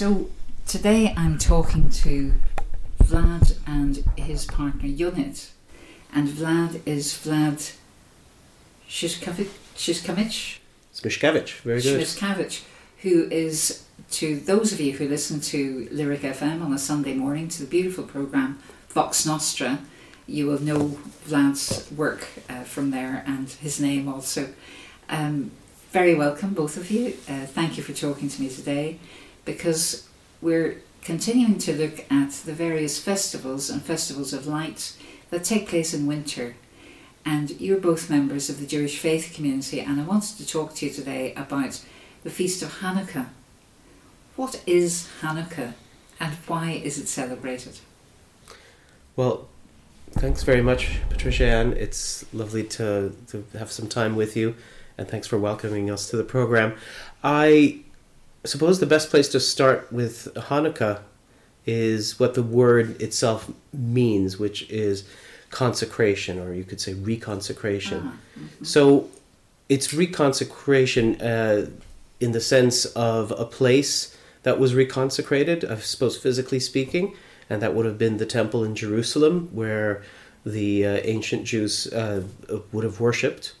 So today I'm talking to Vlad and his partner Yonit. And Vlad is Vlad Shishkovic, Shishkovic, Smishkevich, very good. Shishkovic, who is, to those of you who listen to Lyric FM on a Sunday morning, to the beautiful programme Vox Nostra, you will know Vlad's work uh, from there and his name also. Um, very welcome, both of you. Uh, thank you for talking to me today because we're continuing to look at the various festivals and festivals of light that take place in winter. And you're both members of the Jewish faith community, and I wanted to talk to you today about the Feast of Hanukkah. What is Hanukkah and why is it celebrated? Well, thanks very much, Patricia Ann. It's lovely to, to have some time with you, and thanks for welcoming us to the program. I suppose the best place to start with Hanukkah is what the word itself means, which is consecration, or you could say reconsecration. Ah, mhm. So it's reconsecration uh, in the sense of a place that was reconsecrated, I suppose physically speaking, and that would have been the temple in Jerusalem where the uh, ancient Jews uh, would have worshipped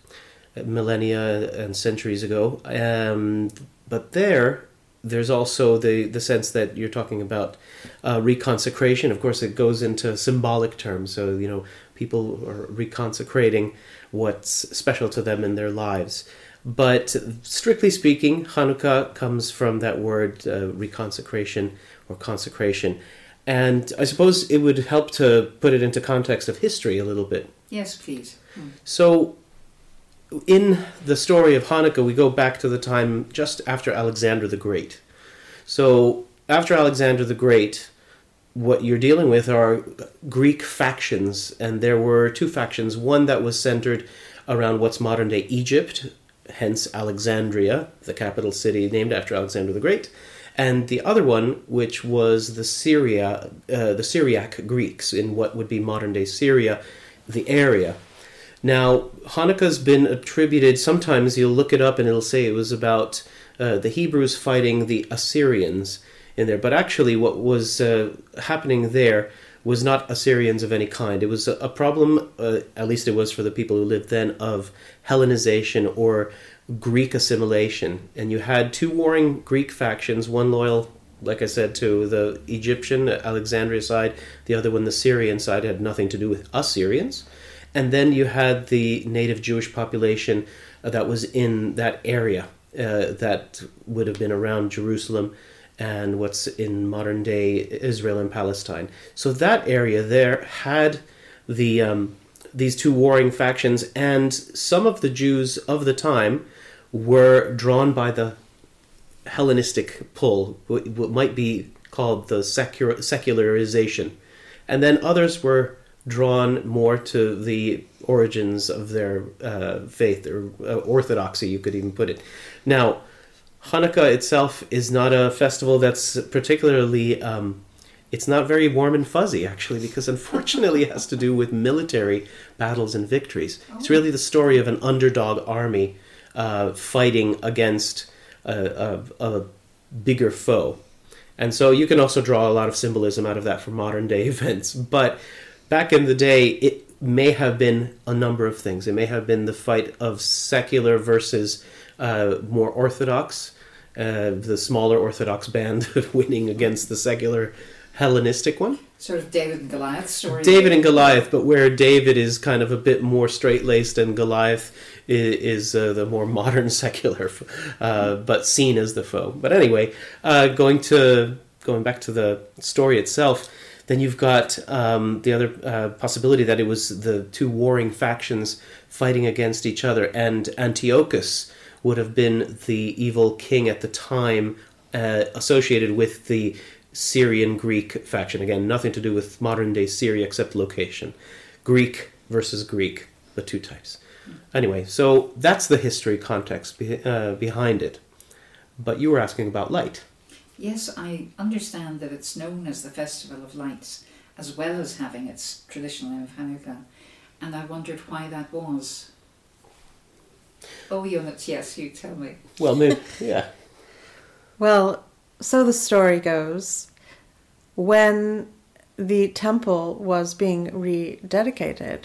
millennia and centuries ago. Um, but there, there's also the, the sense that you're talking about uh, reconsecration. Of course, it goes into symbolic terms. So, you know, people are reconsecrating what's special to them in their lives. But strictly speaking, Hanukkah comes from that word uh, reconsecration or consecration. And I suppose it would help to put it into context of history a little bit. Yes, please. Mm. So, in the story of Hanukkah, we go back to the time just after Alexander the Great. So, after Alexander the Great, what you're dealing with are Greek factions, and there were two factions. One that was centered around what's modern day Egypt, hence Alexandria, the capital city named after Alexander the Great, and the other one, which was the Syria, uh, the Syriac Greeks in what would be modern day Syria, the area. Now, Hanukkah's been attributed, sometimes you'll look it up and it'll say it was about uh, the Hebrews fighting the Assyrians in there. But actually, what was uh, happening there was not Assyrians of any kind. It was a, a problem, uh, at least it was for the people who lived then, of Hellenization or Greek assimilation. And you had two warring Greek factions, one loyal like I said, to the Egyptian Alexandria side, the other one, the Syrian side, had nothing to do with Assyrians. And then you had the native Jewish population uh, that was in that area uh, that would have been around Jerusalem and what's in modern day Israel and Palestine. So that area there had the um, these two warring factions, and some of the Jews of the time were drawn by the Hellenistic pull, what might be called the secular, secularization, and then others were drawn more to the origins of their uh, faith or uh, orthodoxy, you could even put it. Now, Hanukkah itself is not a festival that's particularly. Um, it's not very warm and fuzzy, actually, because unfortunately it has to do with military battles and victories. It's really the story of an underdog army uh, fighting against a, a, a bigger foe. And so you can also draw a lot of symbolism out of that for modern day events. But back in the day, it may have been a number of things. It may have been the fight of secular versus uh, more orthodox, uh, the smaller orthodox band winning against the secular Hellenistic one. Sort of David and Goliath story. David and Goliath, but where David is kind of a bit more straight laced and Goliath is, is uh, the more modern secular, uh, but seen as the foe. But anyway, uh, going to going back to the story itself, then you've got um, the other uh, possibility that it was the two warring factions fighting against each other, and Antiochus would have been the evil king at the time uh, associated with the Syrian Greek faction. Again, nothing to do with modern day Syria except location. Greek versus Greek, the two types. Anyway, so that's the history context be, uh, behind it. But you were asking about light. Yes, I understand that it's known as the Festival of Lights, as well as having its traditional name of Hanukkah, and I wondered why that was. Oh, Yonit, yes, you tell me. Well, maybe, yeah. Well, so the story goes, when the temple was being rededicated,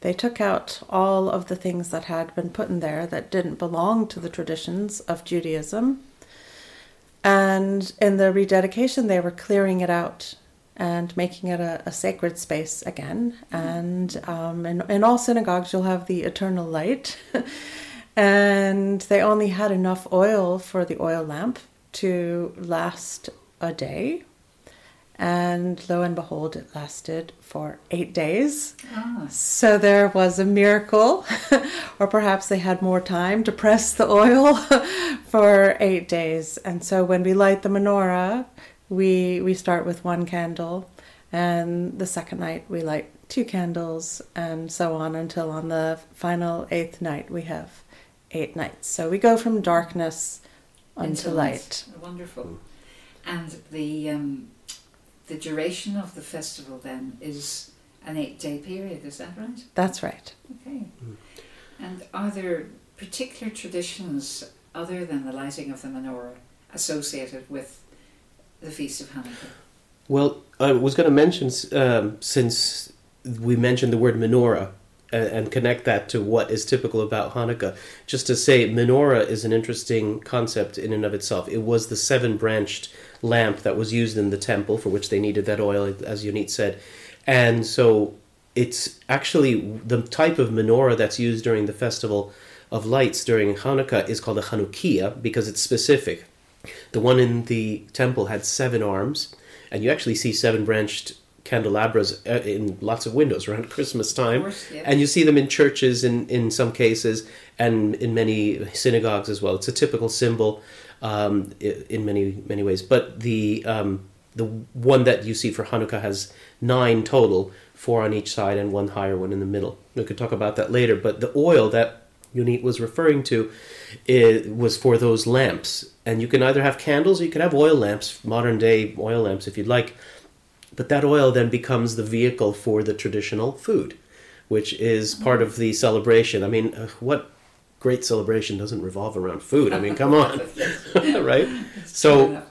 they took out all of the things that had been put in there that didn't belong to the traditions of Judaism. And in the rededication, they were clearing it out and making it a, a sacred space again. And um, in, in all synagogues, you'll have the eternal light. and they only had enough oil for the oil lamp to last a day and lo and behold, it lasted for eight days. Ah. So there was a miracle, or perhaps they had more time to press the oil for eight days. And so when we light the menorah, we we start with one candle, and the second night we light two candles, and so on until on the final eighth night we have eight nights. So we go from darkness Into unto light. Wonderful. And the um, the duration of the festival then is an eight day period, is that right? That's right. Okay. And are there particular traditions other than the lighting of the menorah associated with the Feast of Hanukkah? Well, I was going to mention um, since we mentioned the word menorah and, and connect that to what is typical about Hanukkah. Just to say, menorah is an interesting concept in and of itself. It was the seven branched lamp that was used in the temple for which they needed that oil, as Yonit said, and so it's actually the type of menorah that's used during the festival of lights during Hanukkah is called a Chanukiah because it's specific. The one in the temple had seven arms, and you actually see seven branched candelabras uh, in lots of windows around Christmas time. Course, yeah. And you see them in churches in, in some cases and in many synagogues as well. It's a typical symbol um, in many many ways. But the um, the one that you see for Hanukkah has nine total, four on each side and one higher one in the middle. We could talk about that later. But the oil that Yonit was referring to it was for those lamps. And you can either have candles or you can have oil lamps, modern day oil lamps if you'd like. But that oil then becomes the vehicle for the traditional food, which is part of the celebration. I mean, uh, what great celebration doesn't revolve around food? I mean, come on, right? So,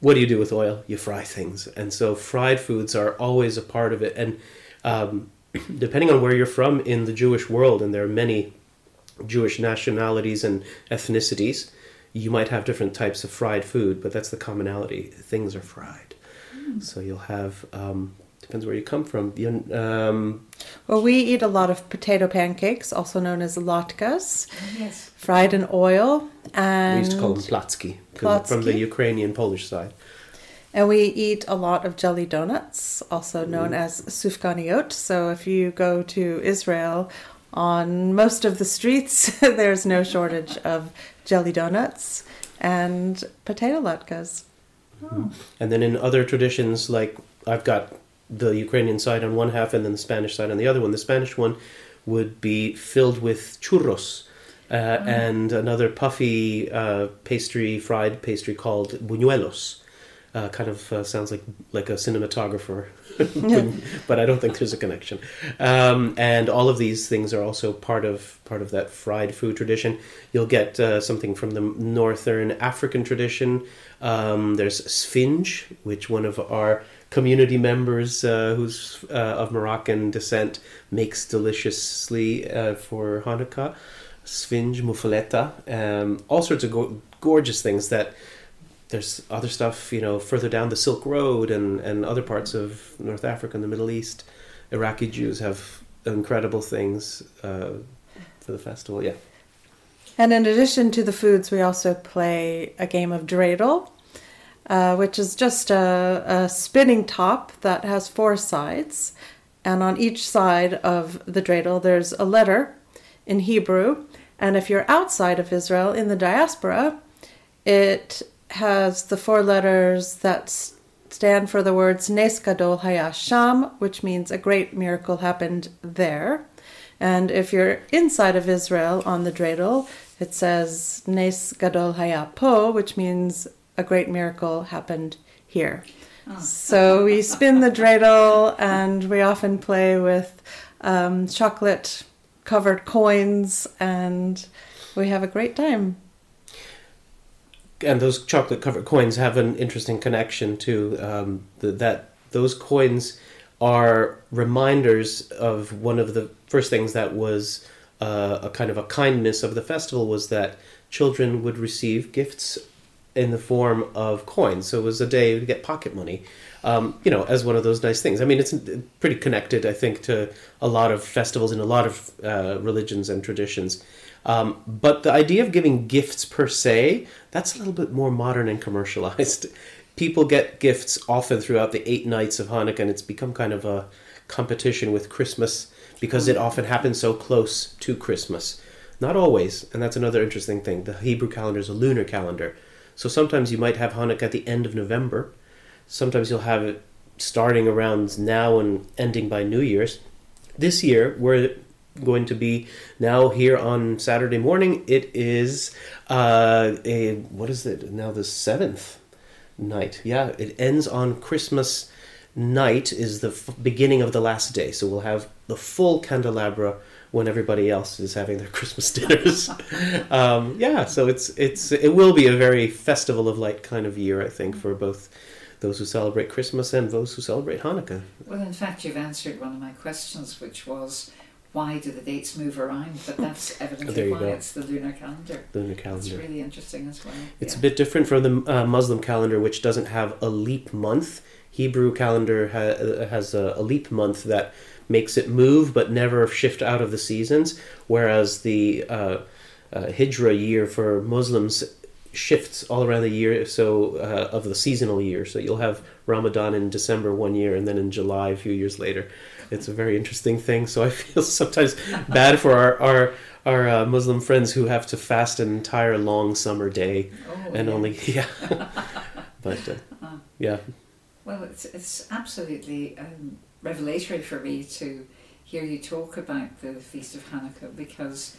what do you do with oil? You fry things. And so, fried foods are always a part of it. And um, depending on where you're from in the Jewish world, and there are many Jewish nationalities and ethnicities, you might have different types of fried food, but that's the commonality. Things are fried. So you'll have um, depends where you come from. You, um, Well, we eat a lot of potato pancakes, also known as latkes, yes. fried in oil, and we used to call them platzki 'cause from the Ukrainian Polish side. and we eat a lot of jelly donuts, also known as sufganiot. So if you go to Israel, on most of the streets, there's no shortage of jelly donuts and potato latkes. And then in other traditions, like I've got the Ukrainian side on one half and then the Spanish side on the other one. The Spanish one would be filled with churros uh, and another puffy uh, pastry, fried pastry called buñuelos. Uh, kind of uh, sounds like like a cinematographer, but I don't think there's a connection. Um, and all of these things are also part of part of that fried food tradition. You'll get uh, something from the northern African tradition. Um, there's sfenj, which one of our community members uh, who's uh, of Moroccan descent makes deliciously uh, for Hanukkah. Sfenj, muffaletta, um, all sorts of go- gorgeous things that there's other stuff, you know, further down the Silk Road and, and other parts of North Africa and the Middle East. Iraqi Jews have incredible things uh, for the festival. Yeah. And in addition to the foods, we also play a game of dreidel, uh, which is just a, a spinning top that has four sides. And on each side of the dreidel, there's a letter in Hebrew. And if you're outside of Israel in the diaspora, it has the four letters that stand for the words Nes Gadol Haya Sham, which means a great miracle happened there. And if you're inside of Israel on the dreidel, it says Nes Gadol Haya Po, which means a great miracle happened here. So we spin the dreidel and we often play with um, chocolate covered coins and we have a great time. And those chocolate covered coins have an interesting connection to um, the, that those coins are reminders of one of the first things that was uh, a kind of a kindness of the festival was that children would receive gifts in the form of coins. So it was a day to get pocket money, um, you know, as one of those nice things. I mean, it's pretty connected, I think, to a lot of festivals and a lot of uh, religions and traditions. Um, but the idea of giving gifts per se, that's a little bit more modern and commercialized. People get gifts often throughout the eight nights of Hanukkah, and it's become kind of a competition with Christmas because it often happens so close to Christmas. Not always, and that's another interesting thing. The Hebrew calendar is a lunar calendar. So sometimes you might have Hanukkah at the end of November. Sometimes you'll have it starting around now and ending by New Year's. This year, we're going to be now here on Saturday morning. It is uh, a what is it now? The seventh night. Yeah, it ends on Christmas night. Is the f- beginning of the last day. So we'll have the full candelabra when everybody else is having their Christmas dinners. um, yeah, so it's it's it will be a very festival of light kind of year, I think, for both those who celebrate Christmas and those who celebrate Hanukkah. Well, in fact, you've answered one of my questions, which was why do the dates move around? But that's evidently why go. it's the lunar calendar. Lunar calendar. It's really interesting as well. It's yeah. a bit different from the uh, Muslim calendar, which doesn't have a leap month. Hebrew calendar ha- has a, a leap month that makes it move but never shift out of the seasons, whereas the uh, uh, Hijra year for Muslims shifts all around the year so uh, of the seasonal year. So you'll have ramadan in december one year and then in july a few years later. It's a very interesting thing. So i feel sometimes bad for our our, our uh, muslim friends who have to fast an entire long summer day oh, and yeah. only yeah. but uh, yeah. Well it's it's absolutely um, revelatory for me to hear you talk about the feast of hanukkah because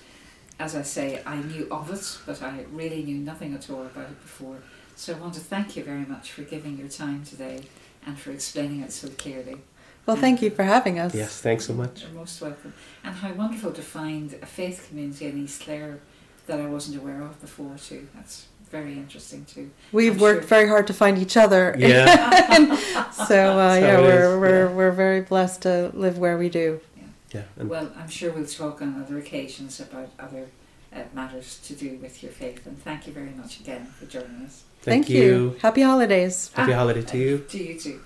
as I say, I knew of it, but I really knew nothing at all about it before. So I want to thank you very much for giving your time today and for explaining it so clearly. Well, thank you for having us. Yes, thanks so much. You're most welcome. And how wonderful to find a faith community in East Clare that I wasn't aware of before, too. That's very interesting too. We've I'm worked sure. very hard to find each other. Yeah. so uh, yeah, we're we're yeah. we're very blessed to live where we do. Yeah. well, I'm sure we'll talk on other occasions about other uh, matters to do with your faith. And thank you very much again for joining us. Thank, thank you. you. Happy holidays. Happy ah, holiday to you. To you too.